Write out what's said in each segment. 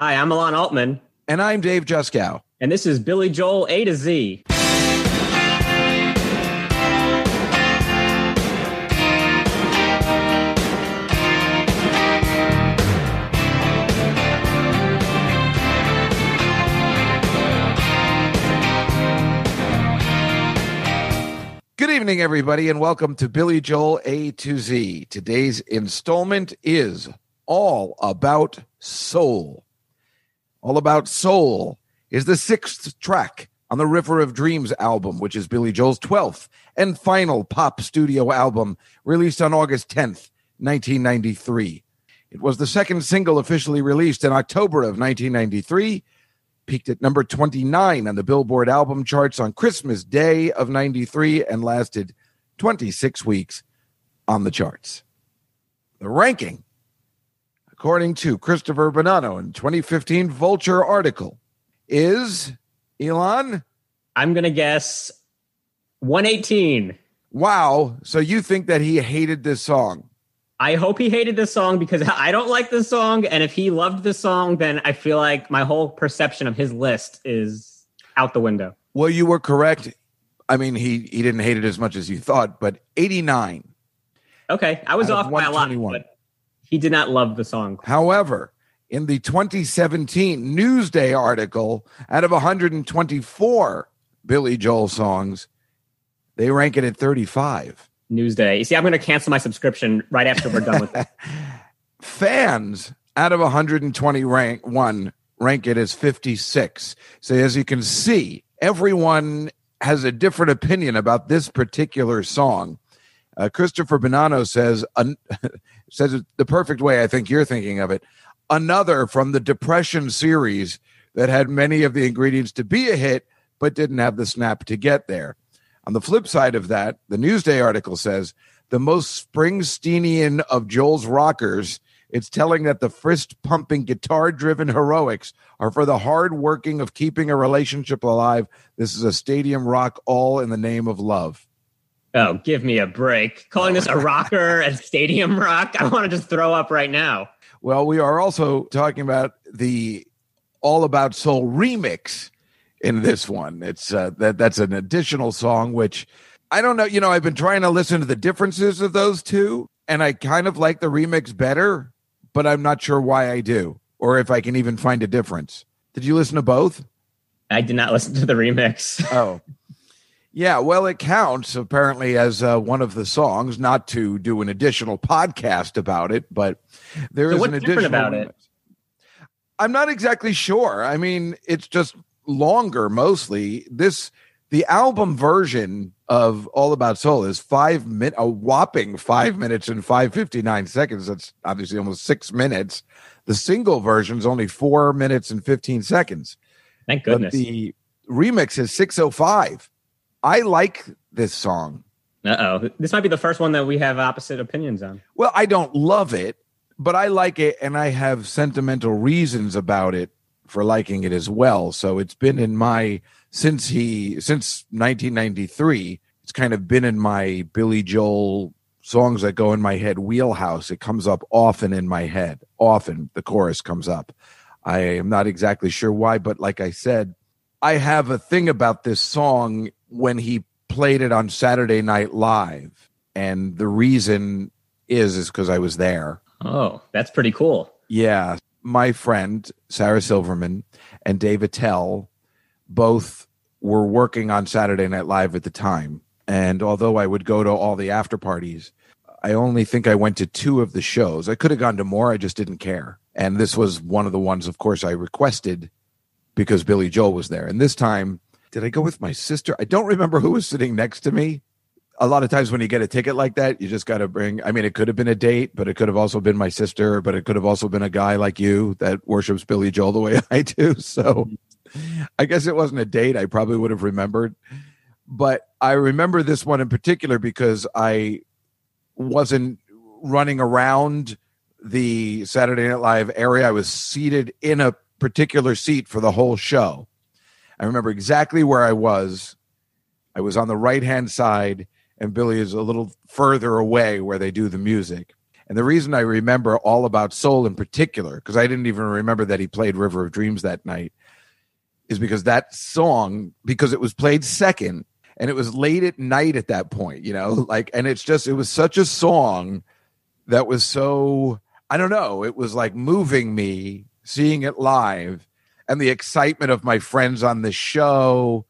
Hi, I'm Alon Altman, And I'm Dave Juskow. and this is Billy Joel A to Z. Good evening, everybody, and welcome to Billy Joel A to Z. Today's installment is All About Soul. All About Soul is the sixth track on the River of Dreams album, which is Billy Joel's 12th and final pop studio album released on August 10th, 1993. It was the second single officially released in October of 1993 peaked at number 29 on the Billboard album charts on Christmas Day of 93 and lasted 26 weeks on the charts. The ranking, according to Christopher Bonanno in 2015 Vulture article, is Alon. I'm going to guess 118. Wow. So you think that he hated this song? I hope he hated this song because I don't like this song. And if he loved this song, then I feel like my whole perception of his list is out the window. Well, you were correct. I mean, he, he didn't hate it as much as you thought, but 89. Okay, I was off by a lot, but he did not love the song. However, in the 2017 Newsday article, out of 124 Billy Joel songs, they rank it at 35. Newsday. You see, I'm going to cancel my subscription right after we're done with this. Fans out of 120 rank one rank it as 56. So as you can see, everyone has a different opinion about this particular song. Uh, Christopher Bonanno says says it the perfect way I think you're thinking of it. Another from the Depression series that had many of the ingredients to be a hit, but didn't have the snap to get there. On the flip side of that, the Newsday article says the most Springsteenian of Joel's rockers. It's telling that the fist pumping, guitar driven heroics are for the hard working of keeping a relationship alive. This is a stadium rock, all in the name of love. Oh, give me a break. Calling this a rocker and stadium rock, I want to just throw up right now. Well, we are also talking about the All About Soul remix in this one. It's uh, that that's an additional song, which I don't know. You know, I've been trying to listen to the differences of those two, and I kind of like the remix better, but I'm not sure why I do, or if I can even find a difference. Did you listen to both? I did not listen to the remix. Oh. Yeah, well, it counts apparently as uh, one of the songs. Not to do an additional podcast about it, but there is So what's an additional. about it? I'm not exactly sure. I mean, it's just longer mostly. This the album version of All About Soul is five min a whopping five minutes and five fifty nine seconds. That's obviously almost six minutes. The single version is only four minutes and fifteen seconds. Thank goodness. But the remix is 605. I like this song. Uh oh. This might be the first one that we have opposite opinions on. Well, I don't love it, but I like it and I have sentimental reasons about it for liking it as well. So it's been in my since he since 1993, it's kind of been in my Billy Joel songs that go in my head wheelhouse. It comes up often in my head. Often the chorus comes up. I am not exactly sure why, but like I said, I have a thing about this song when he played it on Saturday Night Live. And the reason is is because I was there. Oh, that's pretty cool. Yeah. My friend, Sarah Silverman, and Dave Attell both were working on Saturday Night Live at the time. And although I would go to all the after parties, I only think I went to two of the shows. I could have gone to more, I just didn't care. And this was one of the ones, of course, I requested because Billy Joel was there. And this time, did I go with my sister? I don't remember who was sitting next to me. A lot of times when you get a ticket like that, you just got to bring. I mean, it could have been a date, but it could have also been my sister, but it could have also been a guy like you that worships Billy Joel the way I do. So I guess it wasn't a date. I probably would have remembered. But I remember this one in particular because I wasn't running around the Saturday Night Live area. I was seated in a particular seat for the whole show. I remember exactly where I was. I was on the right hand side, and Billy is a little further away where they do the music. And the reason I remember all about Soul in particular, because I didn't even remember that he played River of Dreams that night, is because that song, because it was played second and it was late at night at that point, you know, like, and it's just, it was such a song that was so, I don't know, it was like moving me seeing it live and the excitement of my friends on the show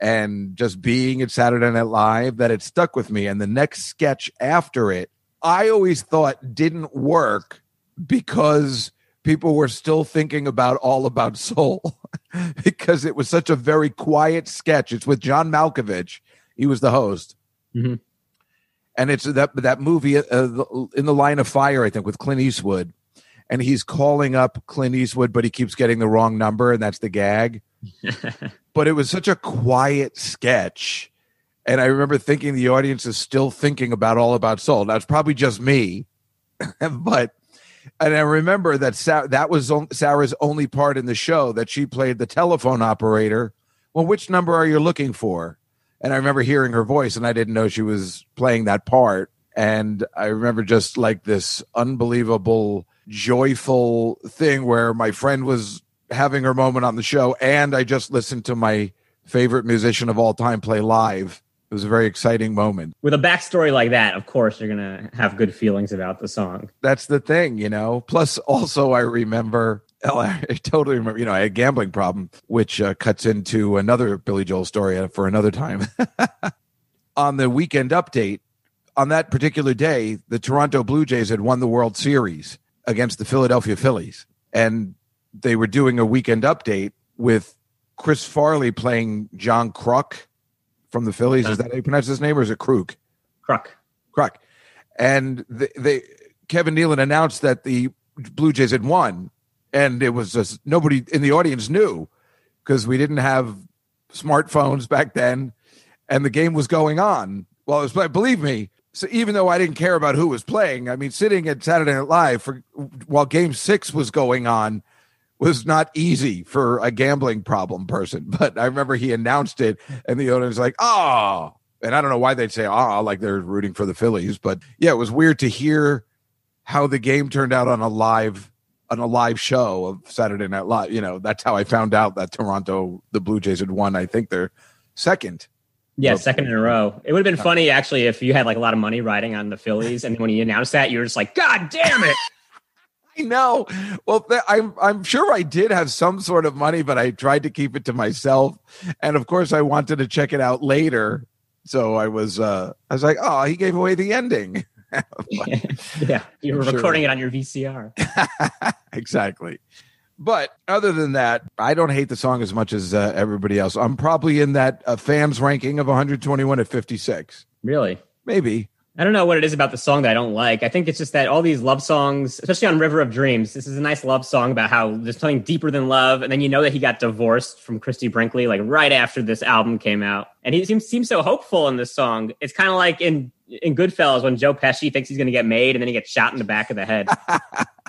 and just being at Saturday Night Live that it stuck with me. And the next sketch after it, I always thought didn't work because people were still thinking about All About Soul because it was such a very quiet sketch. It's with John Malkovich. He was the host. Mm-hmm. And it's that that movie uh, in the line of fire, I think, with Clint Eastwood. And he's calling up Clint Eastwood, but he keeps getting the wrong number, and that's the gag. but it was such a quiet sketch. And I remember thinking the audience is still thinking about All About Soul. Now, it's probably just me, but and I remember that Sa- that was Sarah's only part in the show that she played the telephone operator. Well, which number are you looking for? And I remember hearing her voice, and I didn't know she was playing that part. And I remember just like this unbelievable, joyful thing where my friend was having her moment on the show, and I just listened to my favorite musician of all time play live. It was a very exciting moment. With a backstory like that, of course, you're going to have good feelings about the song. That's the thing, you know. Plus, also, I remember Oh, I totally remember. You know, I had a gambling problem, which uh, cuts into another Billy Joel story uh, for another time. on the weekend update, on that particular day, the Toronto Blue Jays had won the World Series against the Philadelphia Phillies. And they were doing a weekend update with Chris Farley playing John Kruk from the Phillies. Is that how you pronounce his name, or is it Kruk? Kruk. Kruk. And they, they Kevin Nealon announced that the Blue Jays had won, and it was just nobody in the audience knew because we didn't have smartphones back then, and the game was going on. Well, it was believe me. So even though I didn't care about who was playing, I mean, sitting at Saturday Night Live for while Game Six was going on was not easy for a gambling problem person. But I remember he announced it, and the owner was like, "Oh," and I don't know why they'd say "ah" like they're rooting for the Phillies, but yeah, it was weird to hear how the game turned out on a live on a live show of Saturday Night Live. You know, that's how I found out that Toronto, the Blue Jays had won. I think they're second. Yeah, second in a row. It would have been funny actually if you had like a lot of money riding on the Phillies, and when you announced that, you were just like, "God damn it!" I know. Well, th- I'm I'm sure I did have some sort of money, but I tried to keep it to myself, and of course, I wanted to check it out later. So I was uh I was like, "Oh, he gave away the ending." yeah, you were sure. recording it on your VCR. exactly. But other than that, I don't hate the song as much as uh, everybody else. I'm probably in that uh, fans ranking of 121 at 56. Really? Maybe. I don't know what it is about the song that I don't like. I think it's just that all these love songs, especially on River of Dreams, this is a nice love song about how there's something deeper than love. And then you know that he got divorced from Christie Brinkley like right after this album came out. And he seems seems so hopeful in this song. It's kind of like in in Goodfellas when Joe Pesci thinks he's going to get made and then he gets shot in the back of the head.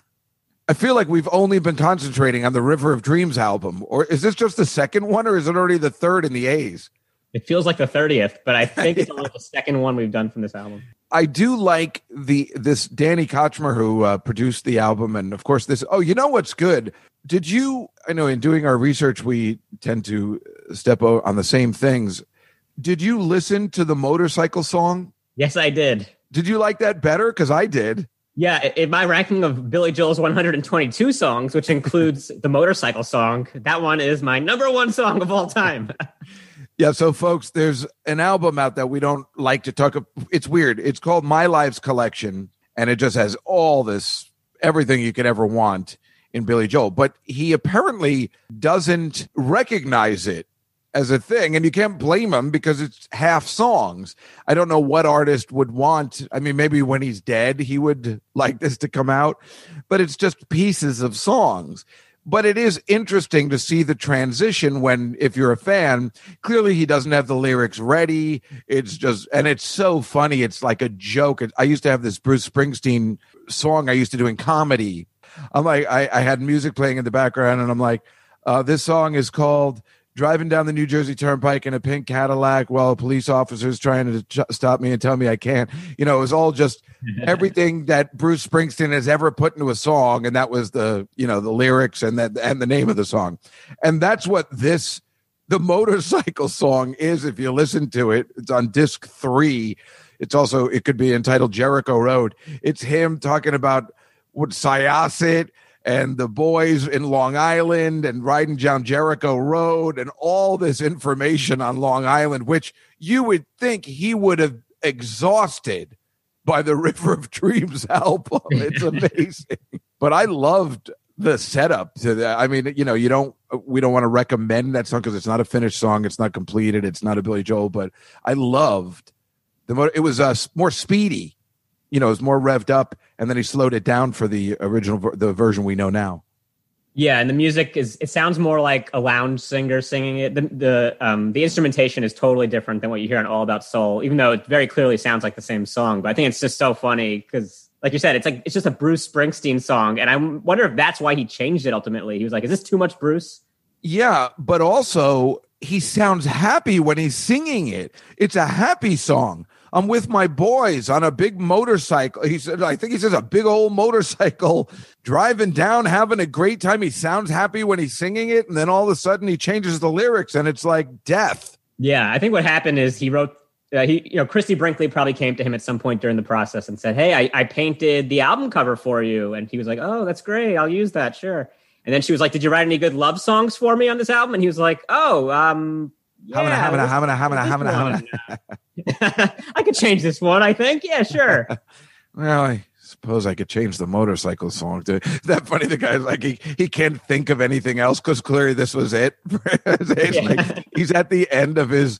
I feel like we've only been concentrating on the River of Dreams album, or is this just the second one, or is it already the third in the A's? It feels like the thirtieth, but I think it's only the second one we've done from this album. I do like the this Danny Kortchmar who uh, produced the album, and of course this. Oh, you know what's good? Did you? I know in doing our research, we tend to step on the same things. Did you listen to the motorcycle song? Yes, I did. Did you like that better? Because I did. Yeah, in my ranking of Billy Joel's 122 songs, which includes the motorcycle song, that one is my number one song of all time. yeah, so folks, there's an album out that we don't like to talk. About it's weird. It's called My Lives Collection, and it just has all this everything you could ever want in Billy Joel. But he apparently doesn't recognize it as a thing and you can't blame him because it's half songs. I don't know what artist would want i mean maybe when he's dead he would like this to come out but it's just pieces of songs. But it is interesting to see the transition when if you're a fan clearly he doesn't have the lyrics ready. It's just and it's so funny. It's like a joke. I used to have this bruce springsteen song i used to do in comedy. I'm like i, I had music playing in the background and i'm like uh, this song is called driving down the New Jersey Turnpike in a pink Cadillac while a police officer's trying to ch- stop me and tell me I can't. You know, it was all just everything that Bruce Springsteen has ever put into a song, and that was the you know the lyrics and that and the name of the song, and that's what this the motorcycle song is. If you listen to it, it's on disc three. It's also it could be entitled Jericho Road. It's him talking about what Syosset and the boys in Long Island and riding down Jericho Road and all this information on Long Island, which you would think he would have exhausted by the River of Dreams album. It's amazing. but I loved the setup to that. I mean, you know, you don't we don't want to recommend that song because it's not a finished song, it's not completed, it's not a Billy Joel, but I loved the mo- It was uh, more speedy, you know, it was more revved up, and then he slowed it down for the original the version we know now. Yeah, and the music is it sounds more like a lounge singer singing it. The the um the instrumentation is totally different than what you hear on All About Soul, even though it very clearly sounds like the same song. But I think it's just so funny because like you said, it's like it's just a Bruce Springsteen song, and I wonder if that's why he changed it ultimately. He was like, "Is this too much, Bruce?" Yeah, but also he sounds happy when he's singing it. It's a happy song. I'm with my boys on a big motorcycle. He said, I think he says a big old motorcycle driving down, having a great time. He sounds happy when he's singing it. And then all of a sudden he changes the lyrics and it's like death. Yeah. I think what happened is he wrote, uh, he, you know, Christie Brinkley probably came to him at some point during the process and said, Hey, I, I painted the album cover for you. And he was like, Oh, that's great. I'll use that. Sure. And then she was like, Did you write any good love songs for me on this album? And he was like, Oh, um, yeah, having a having a having a having a having a I could change this one, I think. Yeah, sure. well, I suppose I could change the motorcycle song to that funny the guy's like he, he can't think of anything else because clearly this was it. yeah. like he's at the end of his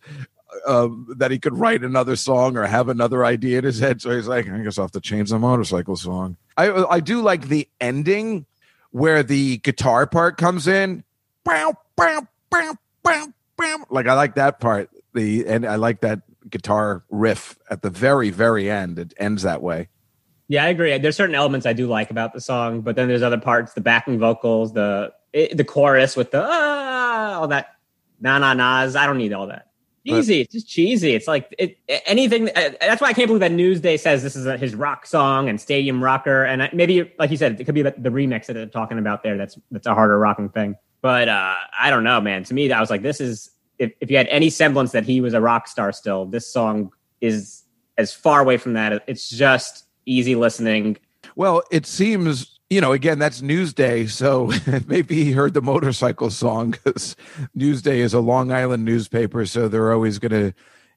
um, that he could write another song or have another idea in his head. So he's like, I guess I'll have to change the motorcycle song. I I do like the ending where the guitar part comes in. Like I like that part. The and I like that guitar riff at the very very end. It ends that way. Yeah, I agree. There's certain elements I do like about the song, but then there's other parts, the backing vocals, the it, the chorus with the ah, all that na na nas. I don't need all that. Easy, it's just cheesy. It's like it, anything. Uh, that's why I can't believe that Newsday says this is a, his rock song and stadium rocker. And maybe, like you said, it could be the, the remix that they're talking about there. That's that's a harder rocking thing. But uh, I don't know, man. To me, I was like, this is if, if you had any semblance that he was a rock star still, this song is as far away from that. It's just easy listening. Well, it seems you know, again, that's Newsday. So maybe he heard the motorcycle song because Newsday is a Long Island newspaper. So they're always going to,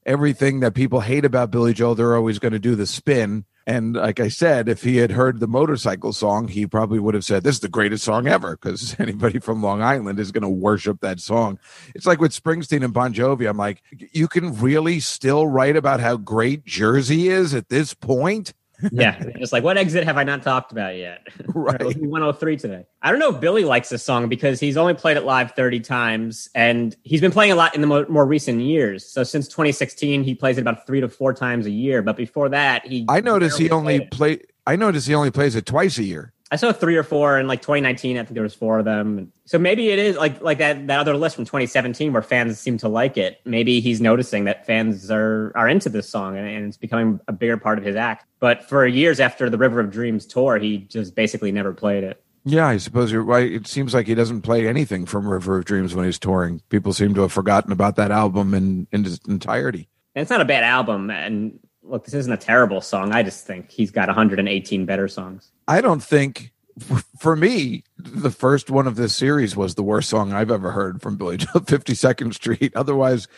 everything that people hate about Billy Joel, they're always going to do the spin. And like I said, if he had heard the motorcycle song, he probably would have said, This is the greatest song ever, because anybody from Long Island is going to worship that song. It's like with Springsteen and Bon Jovi. I'm like, you can really still write about how great Jersey is at this point? Yeah, just like what exit have I not talked about yet? Right, 103 today. I don't know if Billy likes this song because he's only played it live 30 times, and he's been playing a lot in the more, more recent years. So since 2016, he plays it about three to four times a year. But before that, he I noticed he only play. I noticed he only plays it twice a year. I saw three or four in like 2019. I think there was four of them. So maybe it is like like that that other list from 2017 where fans seem to like it. Maybe he's noticing that fans are are into this song and, and it's becoming a bigger part of his act. But for years after the River of Dreams tour, he just basically never played it. Yeah, I suppose you're right. It seems like he doesn't play anything from River of Dreams when he's touring. People seem to have forgotten about that album in, in its entirety. And it's not a bad album. And look, this isn't a terrible song. I just think he's got 118 better songs. I don't think for me, the first one of this series was the worst song I've ever heard from Billy Joel, 52nd Street. Otherwise,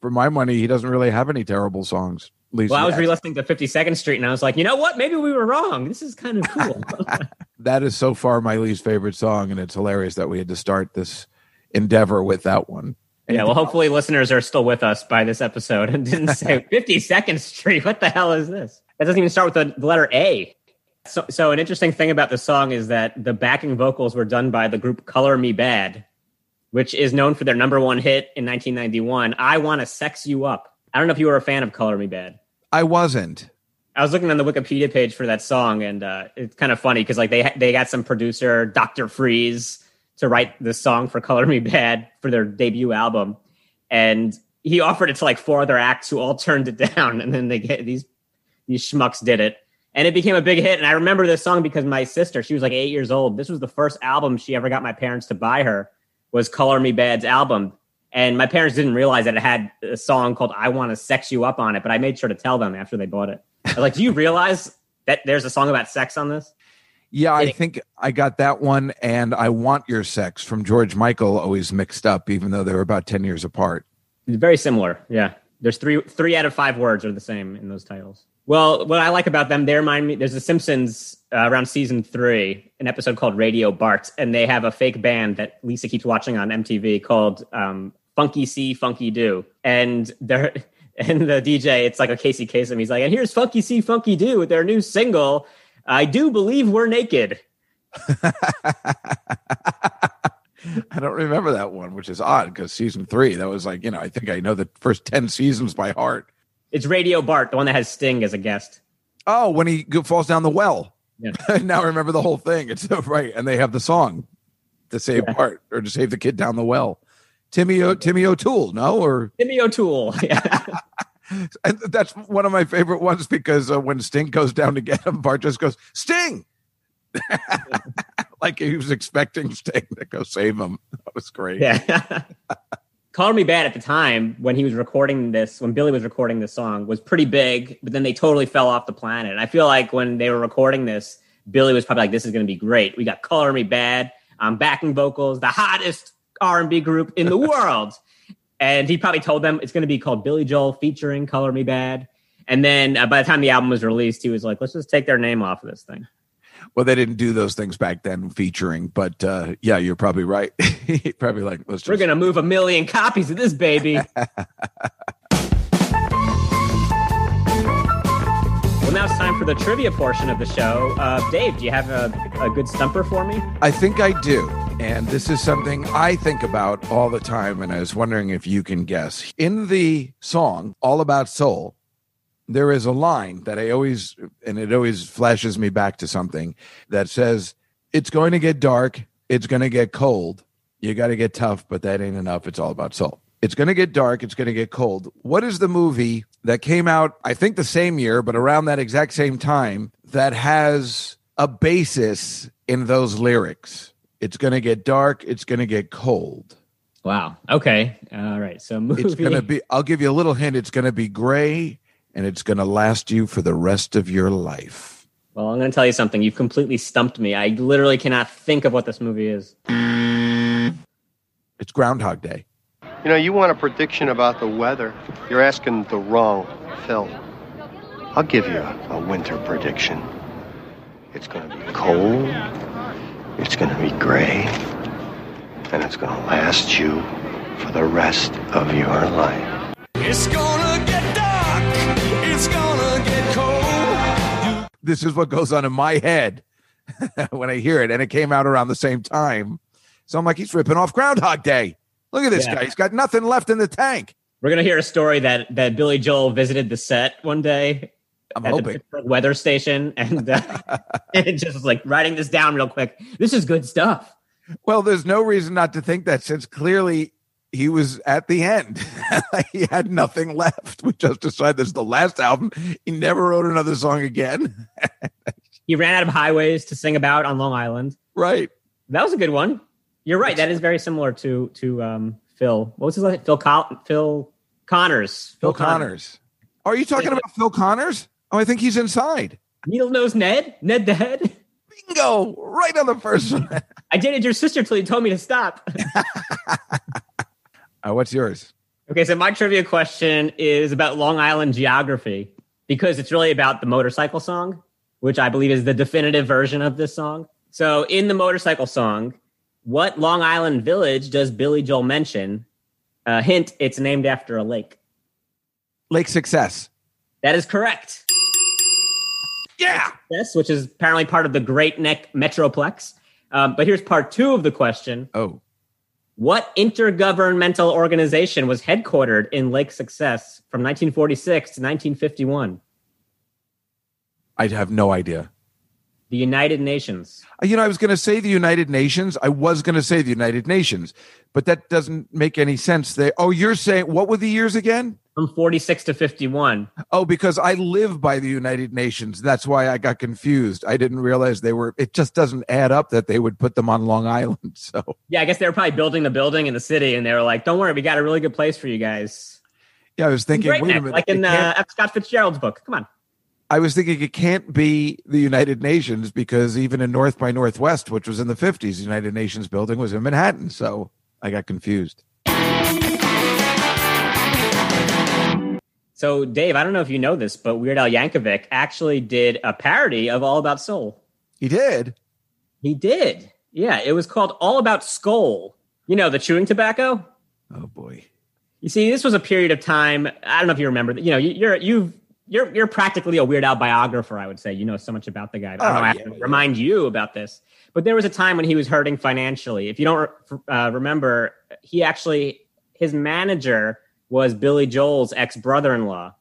for my money, he doesn't really have any terrible songs. well, I was re-listening to 52nd Street and I was like, you know what? Maybe we were wrong. This is kind of cool. that is so far my least favorite song, and it's hilarious that we had to start this endeavor with that one. Yeah, well, hopefully listeners are still with us by this episode and didn't say 52nd Street. What the hell is this? That doesn't even start with the letter A. So, so an interesting thing about the song is that the backing vocals were done by the group Color Me Badd, which is known for their number one hit in 1991, "I Want to Sex You Up." I don't know if you were a fan of Color Me Badd. I wasn't. I was looking on the Wikipedia page for that song, and uh, it's kind of funny because like they they got some producer Doctor Freeze to write this song for Color Me Badd for their debut album, and he offered it to like four other acts who all turned it down, and then they get these these schmucks did it, and it became a big hit. And I remember this song because my sister, she was like eight years old. This was the first album she ever got my parents to buy her was Color Me Badd's album. And my parents didn't realize that it had a song called I Want to Sex You Up on it, but I made sure to tell them after they bought it. Like, Do you realize that there's a song about sex on this? Yeah, I think I got that one and I Want Your Sex from George Michael always mixed up, even though they were about 10 years apart. Very similar. Yeah. There's three three out of five words are the same in those titles. Well, what I like about them, they remind me. There's The Simpsons uh, around season three, an episode called Radio Bart, and they have a fake band that Lisa keeps watching on MTV called um, Funky C, Funky Do, and they're and the DJ, it's like a Casey Kasem. He's like, and here's Funky C, Funky Do with their new single. I do believe we're naked. I don't remember that one, which is odd because season three, that was like, you know, I think I know the first 10 seasons by heart. It's Radio Bart, the one that has Sting as a guest. Oh, when he falls down the well. Yeah. now I remember the whole thing. It's so right. And they have the song to save Yeah. Bart or to save the kid down the well. Timmy, o- Timmy O'Toole, no? Or Timmy O'Toole. Yeah. And that's one of my favorite ones because uh, when Sting goes down to get him, Bart just goes, Sting! like he was expecting Sting to go save him. That was great. Yeah. Color Me Badd at the time when he was recording this, when Billy was recording this song, was pretty big, but then they totally fell off the planet. And I feel like when they were recording this, Billy was probably like, "This is going to be great. We got Color Me Badd, um, backing vocals, the hottest R and B group in the world." And he probably told them it's going to be called Billy Joel featuring Color Me Badd. And then uh, by the time the album was released, he was like, "Let's just take their name off of this thing." Well, they didn't do those things back then featuring, but uh, yeah, you're probably right. probably like, let's just We're going to move a million copies of this baby. well, now it's time for the trivia portion of the show. Uh, Dave, do you have a, a good stumper for me? I think I do. And this is something I think about all the time. And I was wondering if you can guess. In the song, All About Soul, there is a line that I always, and it always flashes me back to something that says, It's going to get dark. It's going to get cold. You got to get tough, but that ain't enough. It's all about soul. It's going to get dark. It's going to get cold. What is the movie that came out, I think the same year, but around that exact same time, that has a basis in those lyrics? It's going to get dark. It's going to get cold. Wow. Okay. All right. So movie. It's going to be, I'll give you a little hint. It's going to be gray and it's going to last you for the rest of your life. Well, I'm going to tell you something. You've completely stumped me. I literally cannot think of what this movie is. It's Groundhog Day. You know, you want a prediction about the weather. You're asking the wrong Phil. I'll give you a, a winter prediction. It's going to be cold. It's going to be gray. And it's going to last you for the rest of your life. It's gonna get dark. It's gonna get cold. This is what goes on in my head when I hear it. And it came out around the same time. So I'm like, he's ripping off Groundhog Day. Look at this Yeah. guy. He's got nothing left in the tank. We're going to hear a story that, that Billy Joel visited the set one day I'm at the hoping. Pittsburgh weather station and, uh, just was like writing this down real quick. This is good stuff. Well, there's no reason not to think that since clearly he was at the end. he had nothing left. We just decided this is the last album. He never wrote another song again. He ran out of highways to sing about on Long Island. right. That was a good one. You're right. That is very similar to to um, Phil. What was his name? Phil Col- Phil Connors. Phil Connors. Are you talking about Phil Connors? Oh, I think he's inside. Needle nose Ned. Ned the Head. Bingo! Right on the first one. I dated your sister till you told me to stop. Uh, what's yours? okay, so my trivia question is about Long Island geography because it's really about the motorcycle song, which I believe is the definitive version of this song. So in the motorcycle song, what Long Island village does Billy Joel mention? Uh, hint: It's named after a lake. Lake Success. That is correct. Yeah. Yes, which is apparently part of the Great Neck Metroplex. Um, but here's part two of the question: Oh, What intergovernmental organization was headquartered in Lake Success from 1946 to 1951? I have no idea. The United Nations. Uh, You know, I was going to say the United Nations. I was going to say the United Nations, but that doesn't make any sense. They. Oh, you're saying what were the years again? From 46 to 51. Oh, because I live by the United Nations. That's why I got confused. I didn't realize they were. It just doesn't add up that they would put them on Long Island. So Yeah, I guess they were probably building the building in the city, and they were like, "Don't worry, we got a really good place for you guys." yeah, I was thinking. Wait a minute. like in uh, F. Scott Fitzgerald's book. Come on. I was thinking it can't be the United Nations because even in North by Northwest, which was in the 50s, the United Nations building was in Manhattan. So I got confused. So, Dave, I don't know if you know this, but Weird Al Yankovic actually did a parody of All About Soul. He did. He did. Yeah, it was called All About Skull. You know, the chewing tobacco? Oh boy. You see, this was a period of time. I don't know if you remember. that. You know, you- you're you've you're you're practically a Weird Al biographer. I would say you know so much about the guy. I don't Oh, know. I have to yeah. remind you about this. But there was a time when he was hurting financially. If you don't uh, remember, he actually his manager was Billy Joel's ex brother in law,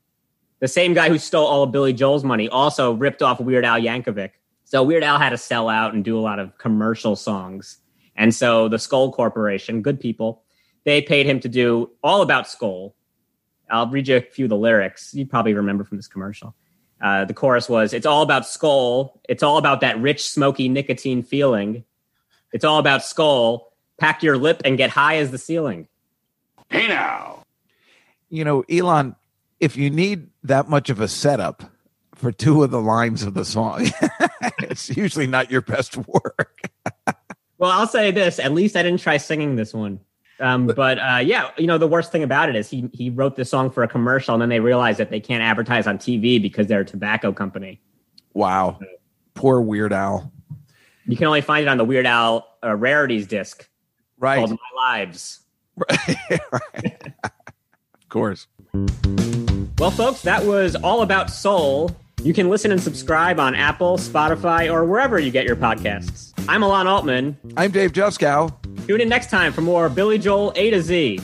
the same guy who stole all of Billy Joel's money. Also ripped off Weird Al Yankovic. So Weird Al had to sell out and do a lot of commercial songs. And so the Skull Corporation, good people, they paid him to do all about Skull. I'll read you a few of the lyrics. You probably remember from this commercial. Uh, the chorus was, "It's all about Skull. It's all about that rich, smoky nicotine feeling. It's all about Skull. Pack your lip and get high as the ceiling." Hey now. You know, Alon, if you need that much of a setup for two of the lines of the song, it's usually not your best work. Well, I'll say this: at least I didn't try singing this one. Um, but uh, yeah, you know, the worst thing about it is he he wrote this song for a commercial, and then they realized that they can't advertise on TV because they're a tobacco company. Wow. Poor Weird Al. You can only find it on the Weird Al uh, rarities disc Right. called "My Lives." of course. Well, folks, that was all about soul. You can listen and subscribe on Apple, Spotify, or wherever you get your podcasts. I'm Alon Altman. I'm Dave Juskow. Tune in next time for more Billy Joel A to Z.